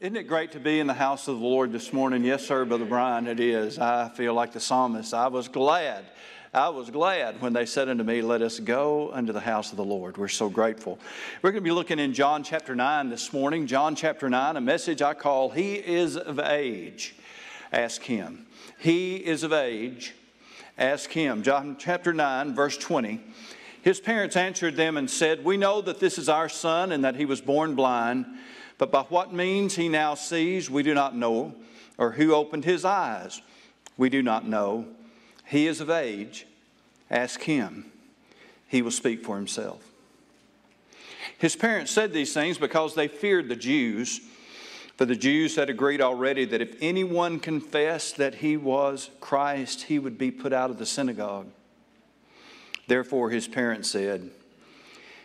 Isn't it great to be in the house of the Lord this morning? Yes, sir, Brother Brian, it is. I feel like the psalmist. I was glad. I was glad when they said unto me, Let us go unto the house of the Lord. We're so grateful. We're going to be looking in John chapter 9 this morning. John chapter 9, a message I call He is of Age. Ask Him. He is of age. Ask Him. John chapter 9, verse 20. His parents answered them and said, We know that this is our son and that he was born blind. But by what means he now sees, we do not know, or who opened his eyes, we do not know. He is of age. Ask him. He will speak for himself. His parents said these things because they feared the Jews. For the Jews had agreed already that if anyone confessed that he was Christ, he would be put out of the synagogue. Therefore, his parents said,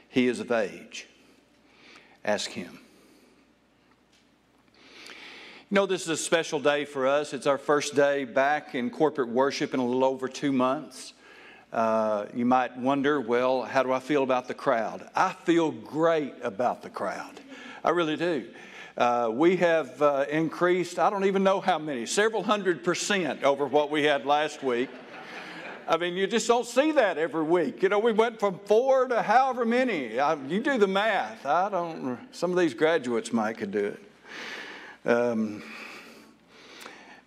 He is of age. Ask him. You know, this is a special day for us. It's our first day back in corporate worship in a little over two months. Uh, you might wonder, well, how do I feel about the crowd? I feel great about the crowd. I really do. Uh, we have uh, increased, I don't even know how many, several hundred percent over what we had last week. I mean, you just don't see that every week. You know, we went from four to however many. I, you do the math. I don't, some of these graduates might could do it. Um,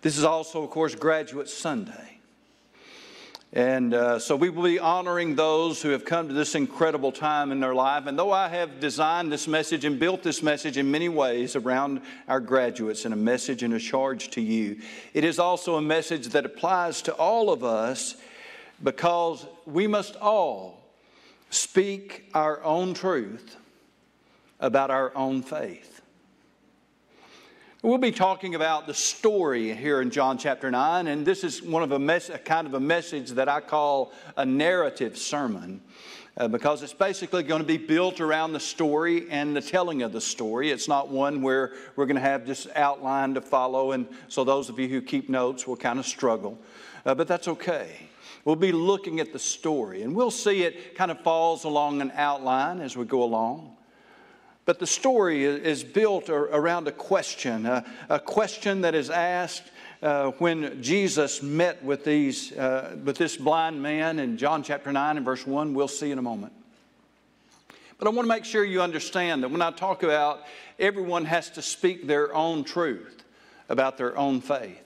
this is also, of course, Graduate Sunday. And uh, so we will be honoring those who have come to this incredible time in their life. And though I have designed this message and built this message in many ways around our graduates and a message and a charge to you, it is also a message that applies to all of us because we must all speak our own truth about our own faith. We'll be talking about the story here in John chapter 9, and this is one of a, mes- a kind of a message that I call a narrative sermon. Uh, because it's basically going to be built around the story and the telling of the story. It's not one where we're going to have this outline to follow, and so those of you who keep notes will kind of struggle. Uh, but that's okay. We'll be looking at the story, and we'll see it kind of falls along an outline as we go along. But the story is built around a question, a, question that is asked uh, when Jesus met with, these, uh, with this blind man in John chapter 9 and verse 1. We'll see in a moment. But I want to make sure you understand that when I talk about everyone has to speak their own truth about their own faith,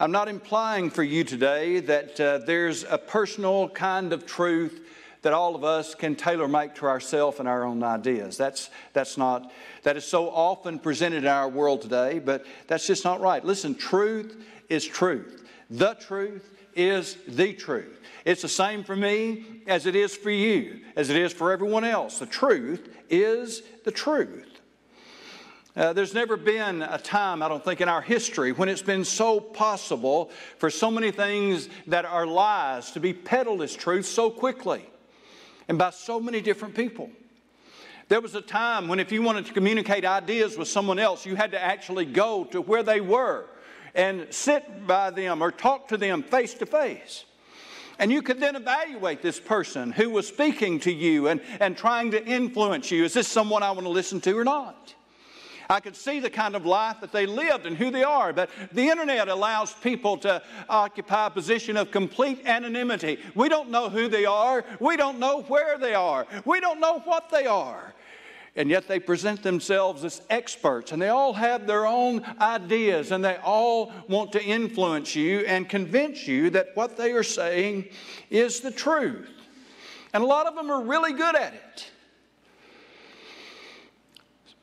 I'm not implying for you today that uh, there's a personal kind of truth that all of us can tailor make to ourselves and our own ideas. That's, that's not, that is so often presented in our world today, but that's just not right. Listen, truth is truth. The truth is the truth. It's the same for me as it is for you, as it is for everyone else. The truth is the truth. Uh, there's never been a time, I don't think, in our history when it's been so possible for so many things that are lies to be peddled as truth so quickly and by so many different people. There was a time when, if you wanted to communicate ideas with someone else, you had to actually go to where they were and sit by them or talk to them face to face. And you could then evaluate this person who was speaking to you and, and trying to influence you. Is this someone I want to listen to or not? I could see the kind of life that they lived and who they are. But the internet allows people to occupy a position of complete anonymity. We don't know who they are, we don't know where they are, we don't know what they are. And yet they present themselves as experts, and they all have their own ideas, and they all want to influence you and convince you that what they are saying is the truth. And a lot of them are really good at it.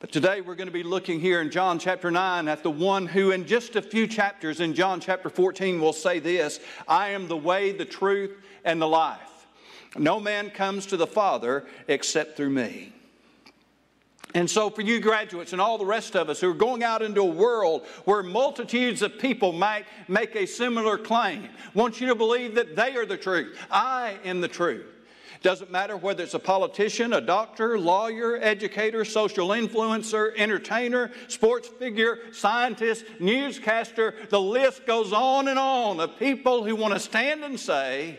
But today we're going to be looking here in John chapter 9 at the one who, in just a few chapters in John chapter 14, will say this I am the way, the truth, and the life. No man comes to the Father except through me. And so, for you graduates and all the rest of us who are going out into a world where multitudes of people might make a similar claim, I want you to believe that they are the truth. I am the truth. Doesn't matter whether it's a politician, a doctor, lawyer, educator, social influencer, entertainer, sports figure, scientist, newscaster, the list goes on and on of people who want to stand and say,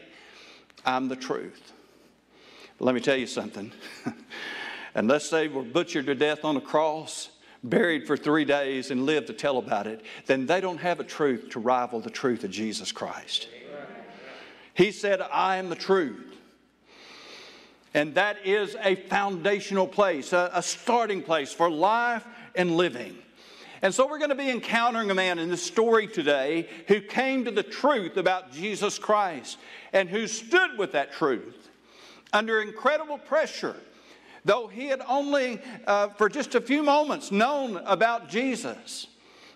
I'm the truth. But let me tell you something. Unless they were butchered to death on a cross, buried for three days, and lived to tell about it, then they don't have a truth to rival the truth of Jesus Christ. He said, I am the truth. And that is a foundational place, a, a starting place for life and living. And so we're going to be encountering a man in this story today who came to the truth about Jesus Christ and who stood with that truth under incredible pressure. Though he had only uh, for just a few moments known about Jesus,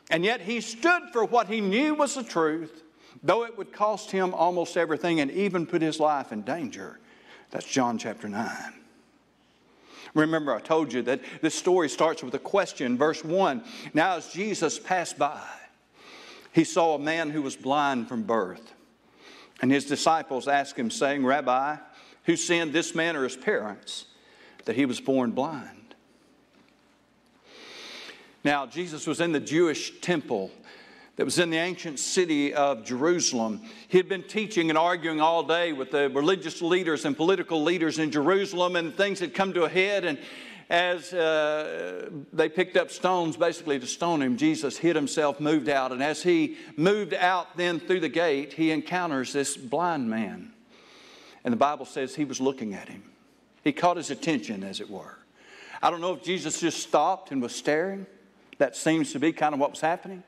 and yet he stood for what he knew was the truth, though it would cost him almost everything and even put his life in danger. That's John chapter 9. Remember, I told you that this story starts with a question. Verse 1 Now, as Jesus passed by, he saw a man who was blind from birth. And his disciples asked him, saying, Rabbi, who sinned, this man or his parents, that he was born blind? Now, Jesus was in the Jewish temple that was in the ancient city of Jerusalem. He had been teaching and arguing all day with the religious leaders and political leaders in Jerusalem, and things had come to a head. And as uh, they picked up stones basically to stone him, Jesus hid himself, moved out. And as he moved out then through the gate, he encounters this blind man. And the Bible says he was looking at him. He caught his attention, as it were. I don't know if Jesus just stopped and was staring. That seems to be kind of what was happening.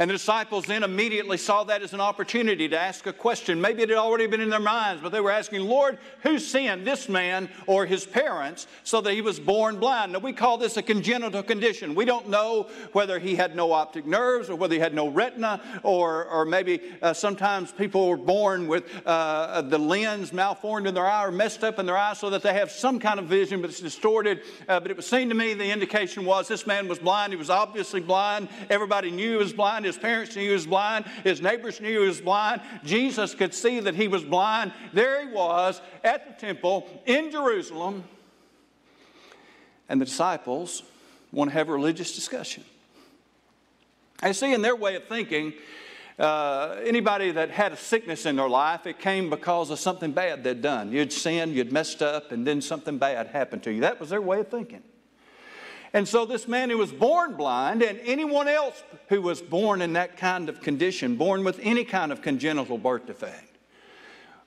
And the disciples then immediately saw that as an opportunity to ask a question. Maybe it had already been in their minds, but they were asking, Lord, who sinned, this man or his parents, so that he was born blind? Now, we call this a congenital condition. We don't know whether he had no optic nerves or whether he had no retina, or, or maybe uh, sometimes people were born with uh, the lens malformed in their eye or messed up in their eye so that they have some kind of vision, but it's distorted. Uh, but it was seen to me the indication was this man was blind. He was obviously blind. Everybody knew he was blind his parents knew he was blind. His neighbors knew he was blind. Jesus could see that he was blind. There he was at the temple in Jerusalem. And the disciples want to have a religious discussion. I see in their way of thinking, uh, anybody that had a sickness in their life, it came because of something bad they'd done. You'd sinned, you'd messed up, and then something bad happened to you. That was their way of thinking. And so, this man who was born blind, and anyone else who was born in that kind of condition, born with any kind of congenital birth defect,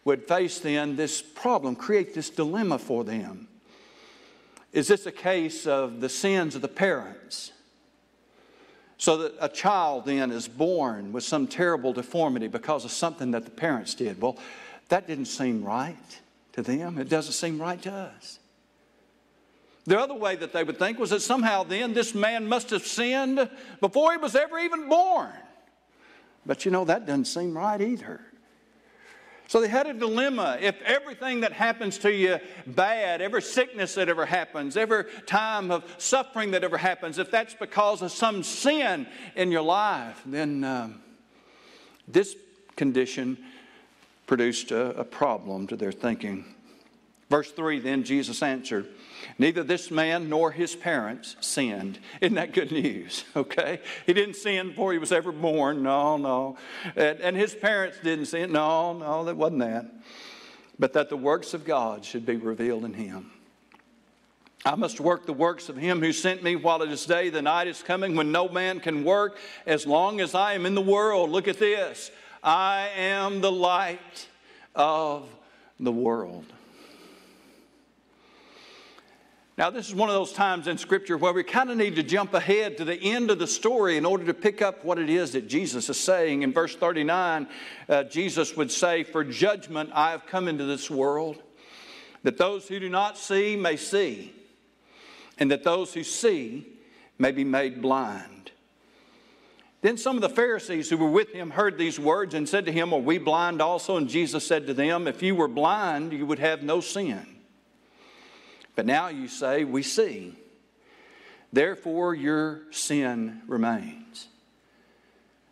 would face then this problem, create this dilemma for them. Is this a case of the sins of the parents? So that a child then is born with some terrible deformity because of something that the parents did. Well, that didn't seem right to them. It doesn't seem right to us. The other way that they would think was that somehow then this man must have sinned before he was ever even born. But you know, that doesn't seem right either. So they had a dilemma. If everything that happens to you bad, every sickness that ever happens, every time of suffering that ever happens, if that's because of some sin in your life, then um, this condition produced a, a problem to their thinking. Verse 3 Then Jesus answered, Neither this man nor his parents sinned. Isn't that good news? Okay? He didn't sin before he was ever born. No, no. And, and his parents didn't sin. No, no, that wasn't that. But that the works of God should be revealed in him. I must work the works of him who sent me while it is day. The night is coming when no man can work as long as I am in the world. Look at this. I am the light of the world. Now, this is one of those times in Scripture where we kind of need to jump ahead to the end of the story in order to pick up what it is that Jesus is saying. In verse 39, uh, Jesus would say, For judgment I have come into this world, that those who do not see may see, and that those who see may be made blind. Then some of the Pharisees who were with him heard these words and said to him, Are we blind also? And Jesus said to them, If you were blind, you would have no sin. But now you say, We see. Therefore, your sin remains.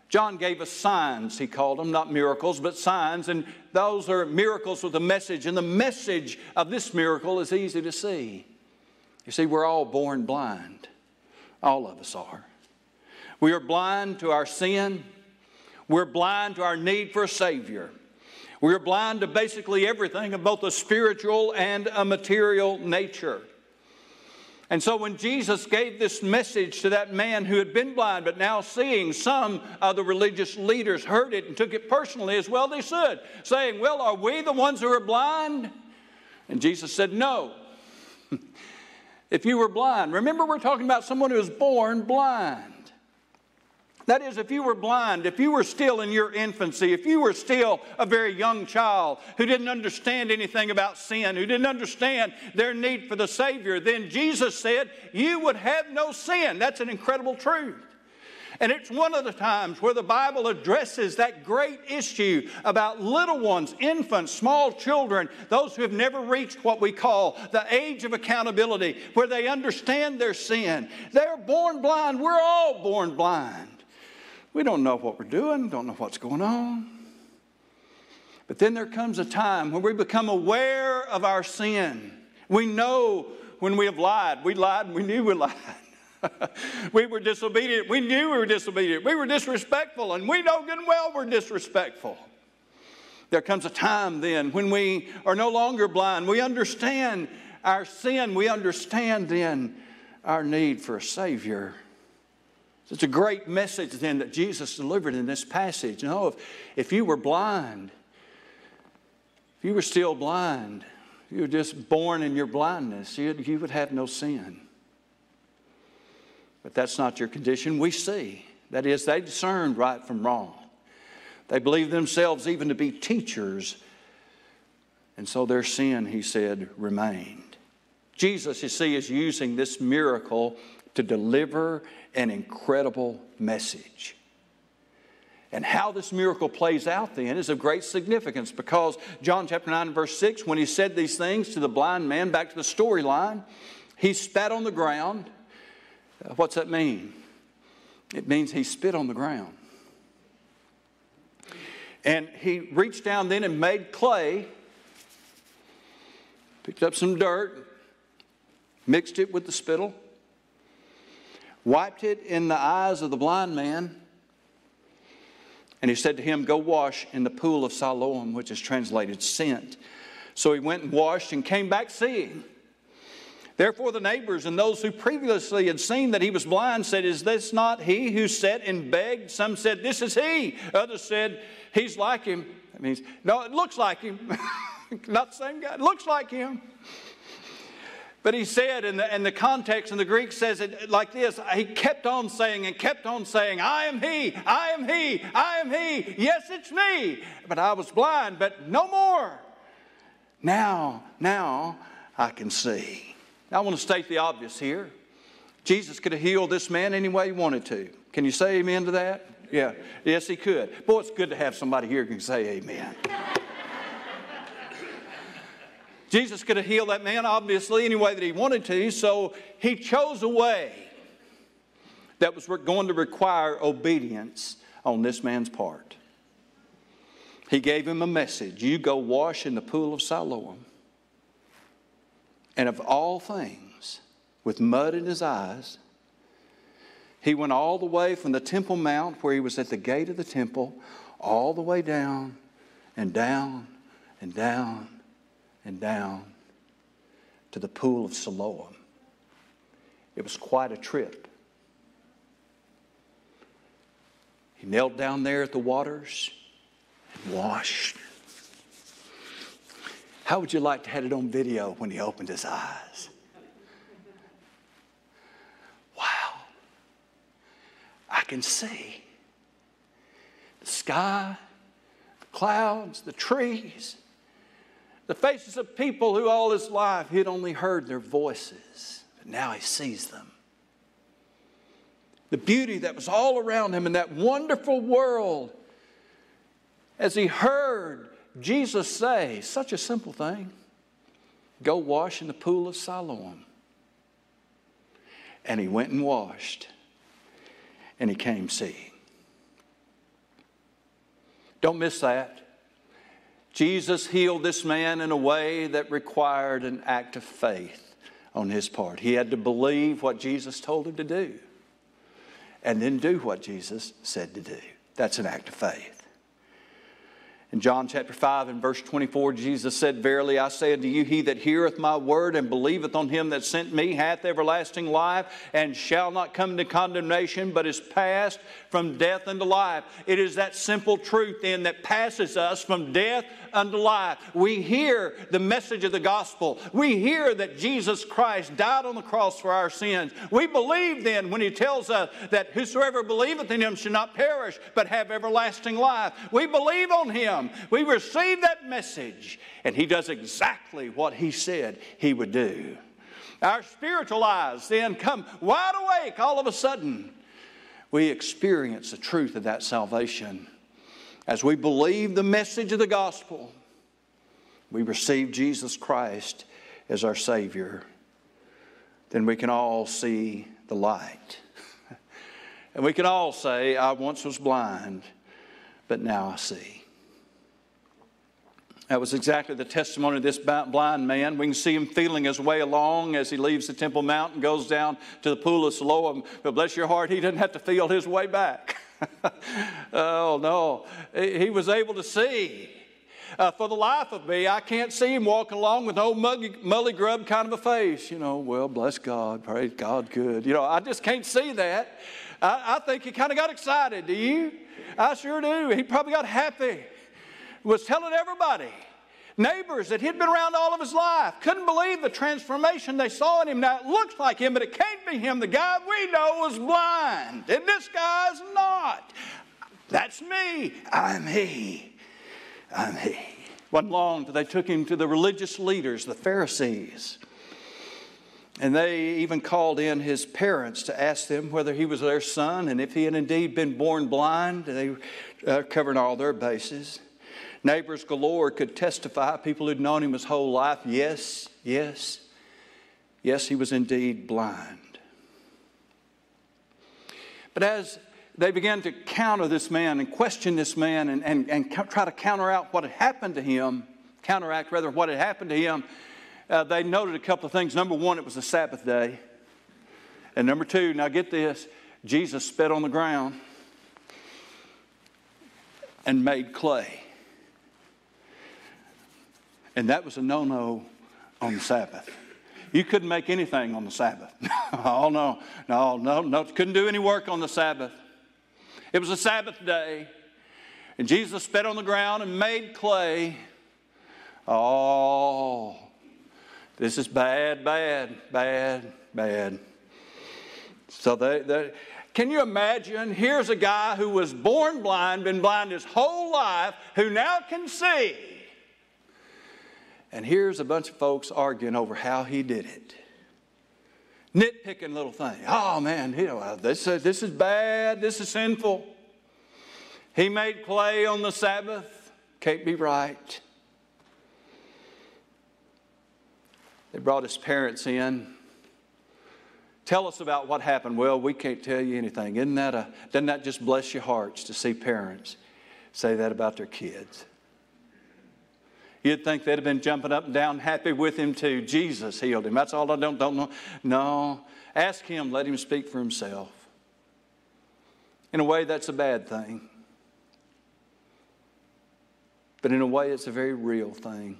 John gave us signs, he called them, not miracles, but signs. And those are miracles with a message. And the message of this miracle is easy to see. You see, we're all born blind. All of us are. We are blind to our sin. We're blind to our need for a Savior. We are blind to basically everything of both a spiritual and a material nature. And so when Jesus gave this message to that man who had been blind but now seeing, some of the religious leaders heard it and took it personally as well they should, saying, Well, are we the ones who are blind? And Jesus said, No. if you were blind, remember we're talking about someone who was born blind. That is, if you were blind, if you were still in your infancy, if you were still a very young child who didn't understand anything about sin, who didn't understand their need for the Savior, then Jesus said, You would have no sin. That's an incredible truth. And it's one of the times where the Bible addresses that great issue about little ones, infants, small children, those who have never reached what we call the age of accountability, where they understand their sin. They're born blind. We're all born blind. We don't know what we're doing, don't know what's going on. But then there comes a time when we become aware of our sin. We know when we have lied. We lied and we knew we lied. we were disobedient. We knew we were disobedient. We were disrespectful, and we know good and well we're disrespectful. There comes a time then when we are no longer blind. We understand our sin. We understand then our need for a Savior. It's a great message then that Jesus delivered in this passage. You know, if, if you were blind, if you were still blind, you were just born in your blindness, you, you would have no sin. But that's not your condition. We see. That is, they discerned right from wrong. They believed themselves even to be teachers. And so their sin, he said, remained. Jesus, you see, is using this miracle to deliver an incredible message. And how this miracle plays out then is of great significance because John chapter 9 verse 6, when he said these things to the blind man, back to the storyline, he spat on the ground. Uh, what's that mean? It means he spit on the ground. And he reached down then and made clay, picked up some dirt, mixed it with the spittle, wiped it in the eyes of the blind man, and he said to him, Go wash in the pool of Siloam, which is translated sent. So he went and washed and came back seeing. Therefore, the neighbors and those who previously had seen that he was blind said, Is this not he who sat and begged? Some said, This is he. Others said, He's like him. That means, No, it looks like him. not the same guy. It looks like him. But he said, in the, in the context, and the Greek says it like this he kept on saying and kept on saying, I am he, I am he, I am he, yes, it's me. But I was blind, but no more. Now, now I can see. I want to state the obvious here. Jesus could have healed this man any way he wanted to. Can you say amen to that? Yeah. Yes, he could. Boy, it's good to have somebody here who can say amen. Jesus could have healed that man, obviously, any way that he wanted to, so he chose a way that was going to require obedience on this man's part. He gave him a message You go wash in the pool of Siloam. And of all things, with mud in his eyes, he went all the way from the Temple Mount, where he was at the gate of the temple, all the way down and down and down and down to the pool of Siloam. It was quite a trip. He knelt down there at the waters and washed. How would you like to have it on video when he opened his eyes? Wow. I can see the sky, the clouds, the trees the faces of people who all his life he had only heard their voices, but now he sees them. The beauty that was all around him in that wonderful world as he heard Jesus say, such a simple thing go wash in the pool of Siloam. And he went and washed, and he came seeing. Don't miss that. Jesus healed this man in a way that required an act of faith on his part. He had to believe what Jesus told him to do and then do what Jesus said to do. That's an act of faith. In John chapter 5 and verse 24, Jesus said, Verily I say unto you, he that heareth my word and believeth on him that sent me hath everlasting life, and shall not come to condemnation, but is passed from death unto life. It is that simple truth then that passes us from death unto life. We hear the message of the gospel. We hear that Jesus Christ died on the cross for our sins. We believe then when he tells us that whosoever believeth in him shall not perish, but have everlasting life. We believe on him. We receive that message, and he does exactly what he said he would do. Our spiritual eyes then come wide awake all of a sudden. We experience the truth of that salvation as we believe the message of the gospel, we receive Jesus Christ as our Savior, then we can all see the light. and we can all say, I once was blind, but now I see. That was exactly the testimony of this blind man. We can see him feeling his way along as he leaves the Temple Mount and goes down to the pool of Siloam. But bless your heart, he didn't have to feel his way back. oh, no. He was able to see. Uh, for the life of me, I can't see him walking along with no muggy, mully grub kind of a face. You know, well, bless God, praise God, good. You know, I just can't see that. I, I think he kind of got excited. Do you? I sure do. He probably got happy. Was telling everybody neighbors that he'd been around all of his life couldn't believe the transformation they saw in him. Now it looks like him, but it can't be him. The guy we know was blind, and this guy's not. That's me. I'm he. I'm he. Wasn't long till they took him to the religious leaders, the Pharisees. And they even called in his parents to ask them whether he was their son and if he had indeed been born blind. They were uh, covering all their bases. Neighbors galore could testify, people who'd known him his whole life, yes, yes, yes, he was indeed blind. But as they began to counter this man and question this man and, and, and try to counter out what had happened to him, counteract rather what had happened to him, uh, they noted a couple of things. Number one, it was a Sabbath day. And number two, now get this Jesus spit on the ground and made clay. And that was a no no on the Sabbath. You couldn't make anything on the Sabbath. oh, no, no, no, no, couldn't do any work on the Sabbath. It was a Sabbath day, and Jesus spit on the ground and made clay. Oh, this is bad, bad, bad, bad. So they, they can you imagine? Here's a guy who was born blind, been blind his whole life, who now can see. And here's a bunch of folks arguing over how he did it. Nitpicking little things. Oh man, you know, this, uh, this is bad, this is sinful. He made clay on the Sabbath, can't be right. They brought his parents in. Tell us about what happened. Well, we can't tell you anything. Isn't that a, doesn't that just bless your hearts to see parents say that about their kids? You'd think they'd have been jumping up and down, happy with him too. Jesus healed him. That's all I don't, don't know. No. Ask him, let him speak for himself. In a way, that's a bad thing. But in a way, it's a very real thing.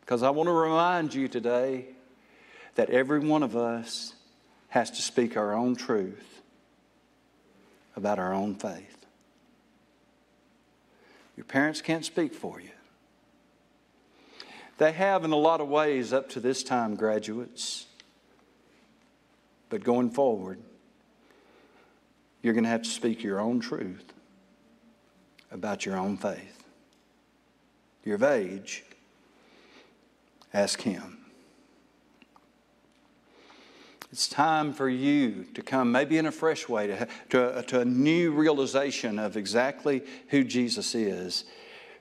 Because I want to remind you today that every one of us has to speak our own truth about our own faith. Your parents can't speak for you. They have, in a lot of ways, up to this time, graduates. But going forward, you're going to have to speak your own truth about your own faith. You're of age, ask Him. It's time for you to come, maybe in a fresh way, to, to, to, a new realization of exactly who Jesus is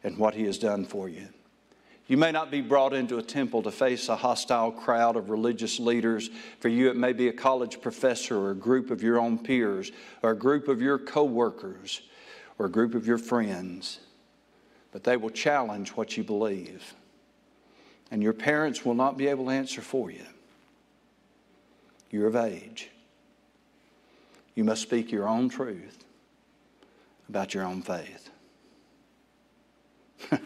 and what he has done for you. You may not be brought into a temple to face a hostile crowd of religious leaders. For you, it may be a college professor or a group of your own peers or a group of your coworkers or a group of your friends. But they will challenge what you believe. And your parents will not be able to answer for you. You're of age. You must speak your own truth about your own faith.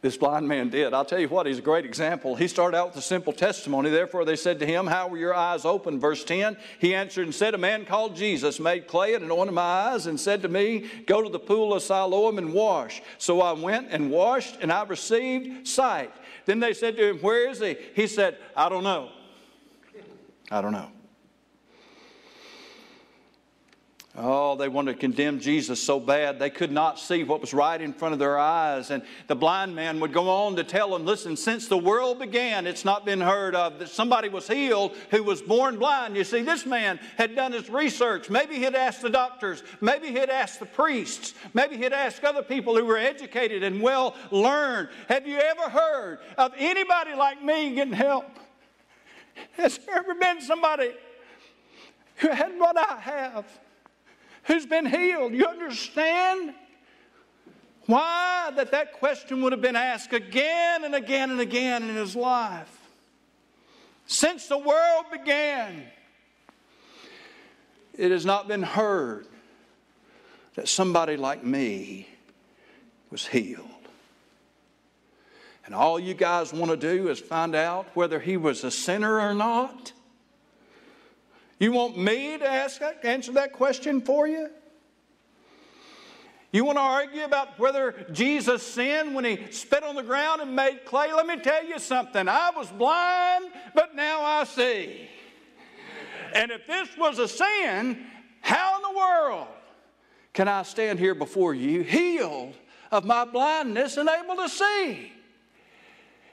This blind man did. I'll tell you what, he's a great example. He started out with a simple testimony. Therefore, they said to him, How were your eyes open? Verse 10 He answered and said, A man called Jesus made clay and anointed my eyes and said to me, Go to the pool of Siloam and wash. So I went and washed, and I received sight. Then they said to him, Where is he? He said, I don't know. I don't know. Oh, they wanted to condemn Jesus so bad they could not see what was right in front of their eyes. And the blind man would go on to tell them, listen, since the world began, it's not been heard of that somebody was healed who was born blind. You see, this man had done his research. Maybe he'd asked the doctors, maybe he'd asked the priests, maybe he'd asked other people who were educated and well learned. Have you ever heard of anybody like me getting help? Has there ever been somebody who had what I have? who's been healed. You understand? Why that that question would have been asked again and again and again in his life. Since the world began, it has not been heard that somebody like me was healed. And all you guys want to do is find out whether he was a sinner or not. You want me to ask answer that question for you? You want to argue about whether Jesus sinned when he spit on the ground and made clay? Let me tell you something. I was blind, but now I see. And if this was a sin, how in the world can I stand here before you healed of my blindness and able to see?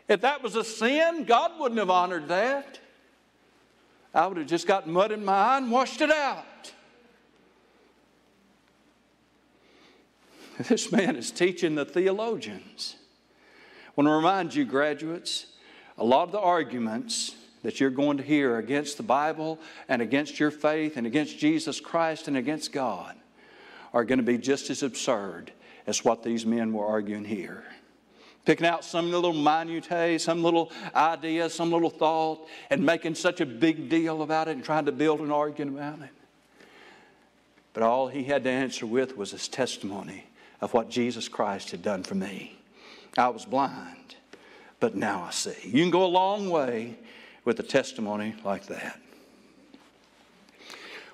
If that was a sin, God wouldn't have honored that. I would have just got mud in my eye and washed it out. This man is teaching the theologians. I want to remind you, graduates, a lot of the arguments that you're going to hear against the Bible and against your faith and against Jesus Christ and against God are going to be just as absurd as what these men were arguing here picking out some little minutiae, some little idea, some little thought, and making such a big deal about it and trying to build an argument about it. But all he had to answer with was his testimony of what Jesus Christ had done for me. I was blind, but now I see. You can go a long way with a testimony like that.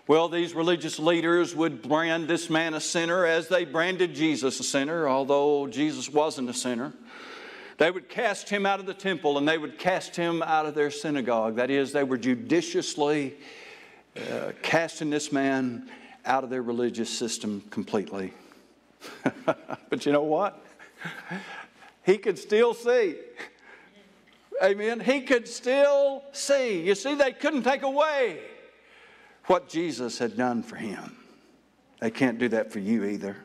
Well, these religious leaders would brand this man a sinner as they branded Jesus a sinner, although Jesus wasn't a sinner. They would cast him out of the temple and they would cast him out of their synagogue. That is, they were judiciously uh, casting this man out of their religious system completely. but you know what? He could still see. Amen. He could still see. You see, they couldn't take away what Jesus had done for him. They can't do that for you either.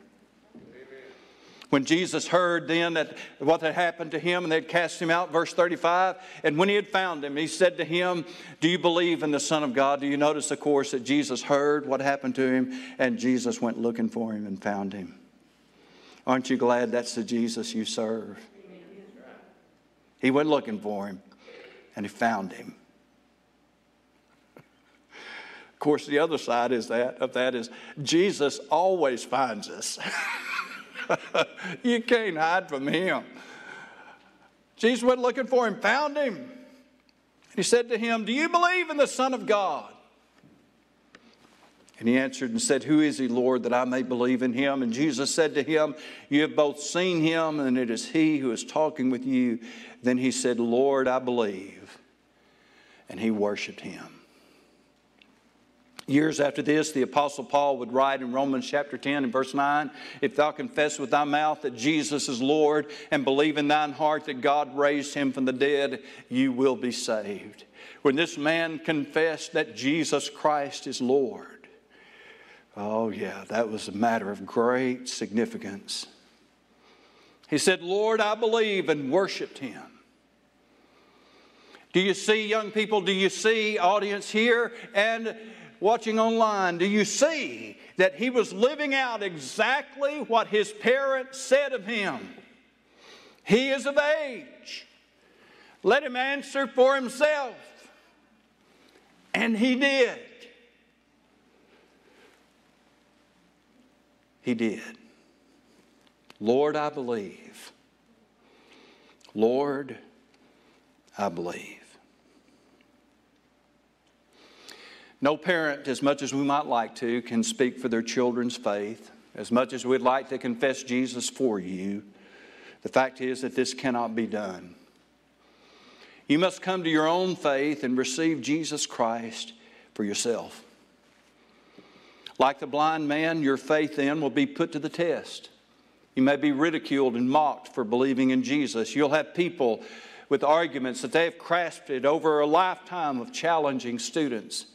When Jesus heard then that what had happened to him and they'd cast him out, verse 35, and when he had found him, he said to him, Do you believe in the Son of God? Do you notice, of course, that Jesus heard what happened to him and Jesus went looking for him and found him? Aren't you glad that's the Jesus you serve? He went looking for him and he found him. Of course, the other side is that of that is Jesus always finds us. you can't hide from him. Jesus went looking for him, found him. He said to him, Do you believe in the Son of God? And he answered and said, Who is he, Lord, that I may believe in him? And Jesus said to him, You have both seen him, and it is he who is talking with you. Then he said, Lord, I believe. And he worshiped him. Years after this, the Apostle Paul would write in Romans chapter 10 and verse 9 If thou confess with thy mouth that Jesus is Lord and believe in thine heart that God raised him from the dead, you will be saved. When this man confessed that Jesus Christ is Lord, oh, yeah, that was a matter of great significance. He said, Lord, I believe, and worshiped him. Do you see, young people? Do you see, audience here? And watching online, do you see that he was living out exactly what his parents said of him? He is of age. Let him answer for himself. And he did. He did. Lord, I believe. Lord, I believe. No parent, as much as we might like to, can speak for their children's faith. As much as we'd like to confess Jesus for you, the fact is that this cannot be done. You must come to your own faith and receive Jesus Christ for yourself. Like the blind man, your faith then will be put to the test. You may be ridiculed and mocked for believing in Jesus. You'll have people with arguments that they have crafted over a lifetime of challenging students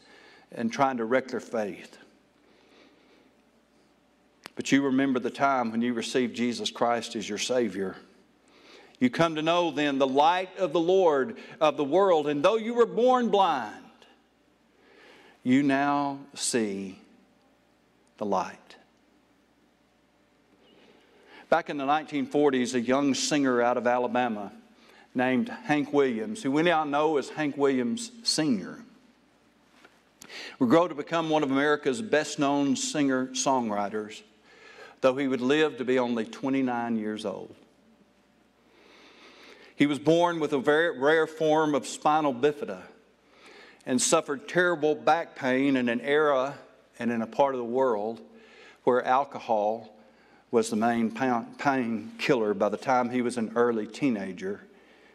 and trying to wreck their faith. But you remember the time when you received Jesus Christ as your Savior. You come to know then the light of the Lord of the world, and though you were born blind, you now see the light. Back in the 1940s, a young singer out of Alabama named Hank Williams, who we now know as Hank Williams Sr., would grow to become one of America's best known singer songwriters, though he would live to be only 29 years old. He was born with a very rare form of spinal bifida and suffered terrible back pain in an era and in a part of the world where alcohol was the main pain killer. By the time he was an early teenager,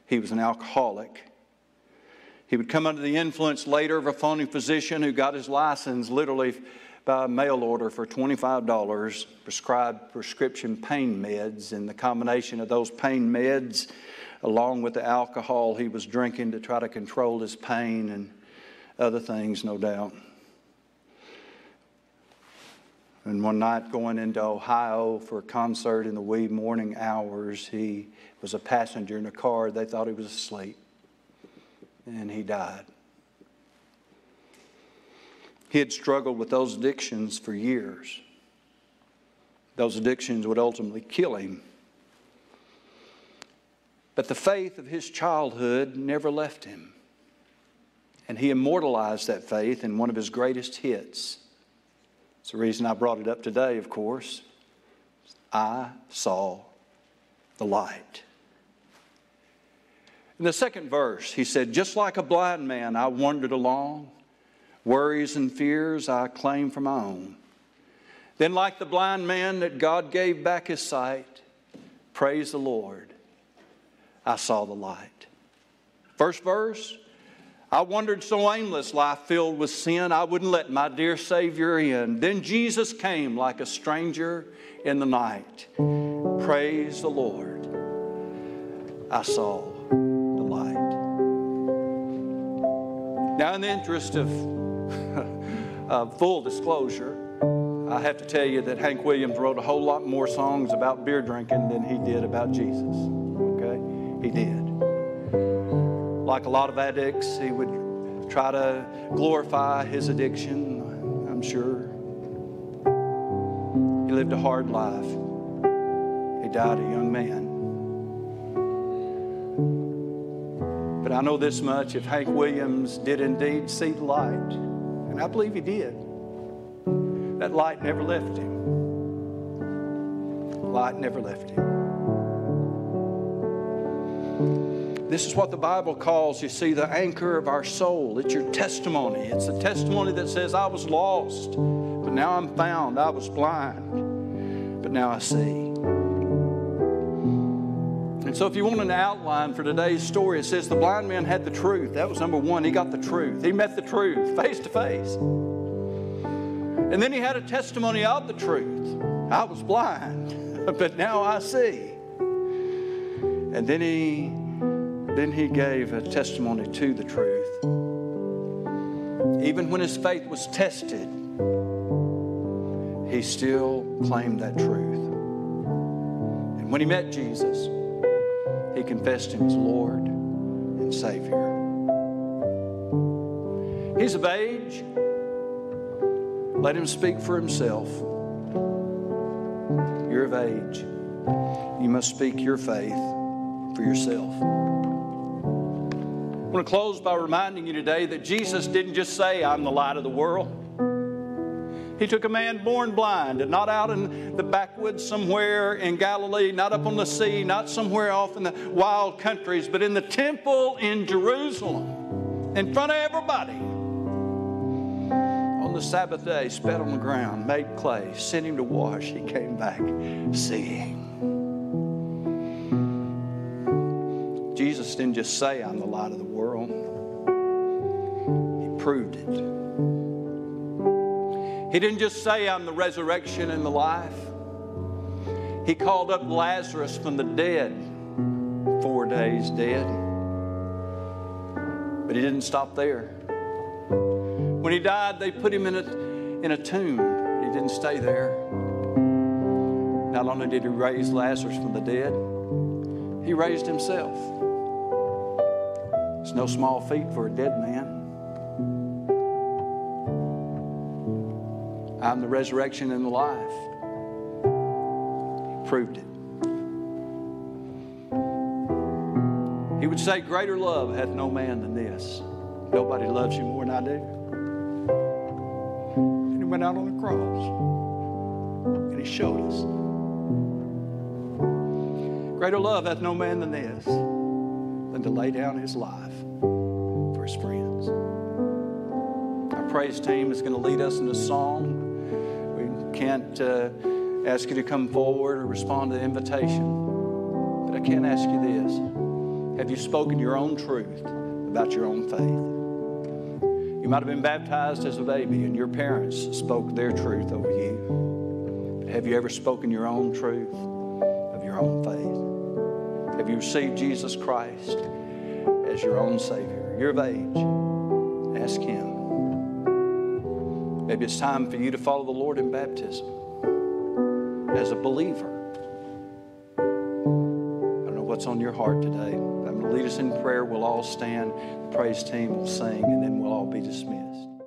he was an alcoholic. He would come under the influence later of a phony physician who got his license literally by mail order for $25, prescribed prescription pain meds, and the combination of those pain meds, along with the alcohol he was drinking to try to control his pain and other things, no doubt. And one night going into Ohio for a concert in the wee morning hours, he was a passenger in a car. They thought he was asleep. And he died. He had struggled with those addictions for years. Those addictions would ultimately kill him. But the faith of his childhood never left him. And he immortalized that faith in one of his greatest hits. It's the reason I brought it up today, of course. I saw the light. In the second verse, he said, Just like a blind man, I wandered along. Worries and fears I claim for my own. Then, like the blind man that God gave back his sight, praise the Lord, I saw the light. First verse, I wandered so aimless, life filled with sin, I wouldn't let my dear Savior in. Then Jesus came like a stranger in the night. Praise the Lord. I saw Now, in the interest of, of full disclosure, I have to tell you that Hank Williams wrote a whole lot more songs about beer drinking than he did about Jesus. Okay? He did like a lot of addicts, he would try to glorify his addiction, I'm sure. He lived a hard life. He died a young man. But I know this much if Hank Williams did indeed see the light, and I believe he did, that light never left him. Light never left him. This is what the Bible calls, you see, the anchor of our soul. It's your testimony. It's a testimony that says, I was lost, but now I'm found. I was blind, but now I see. So, if you want an outline for today's story, it says the blind man had the truth. That was number one. He got the truth. He met the truth face to face. And then he had a testimony of the truth. I was blind, but now I see. And then he then he gave a testimony to the truth. Even when his faith was tested, he still claimed that truth. And when he met Jesus, he confessed him as Lord and Savior. He's of age. Let him speak for himself. You're of age. You must speak your faith for yourself. I want to close by reminding you today that Jesus didn't just say, I'm the light of the world. He took a man born blind, and not out in the backwoods somewhere in Galilee, not up on the sea, not somewhere off in the wild countries, but in the temple in Jerusalem, in front of everybody. On the Sabbath day, spat on the ground, made clay, sent him to wash. He came back seeing. Jesus didn't just say, I'm the light of the world, He proved it. He didn't just say, I'm the resurrection and the life. He called up Lazarus from the dead, four days dead. But he didn't stop there. When he died, they put him in a, in a tomb. He didn't stay there. Not only did he raise Lazarus from the dead, he raised himself. It's no small feat for a dead man. I'm the resurrection and the life. He proved it. He would say, Greater love hath no man than this. Nobody loves you more than I do. And he went out on the cross. And he showed us. Greater love hath no man than this, than to lay down his life for his friends. Our praise team is going to lead us in a song can't uh, ask you to come forward or respond to the invitation. But I can ask you this Have you spoken your own truth about your own faith? You might have been baptized as a baby and your parents spoke their truth over you. But have you ever spoken your own truth of your own faith? Have you received Jesus Christ as your own Savior? You're of age. Ask Him. Maybe it's time for you to follow the Lord in baptism as a believer. I don't know what's on your heart today. I'm going to lead us in prayer. We'll all stand. The praise team will sing, and then we'll all be dismissed.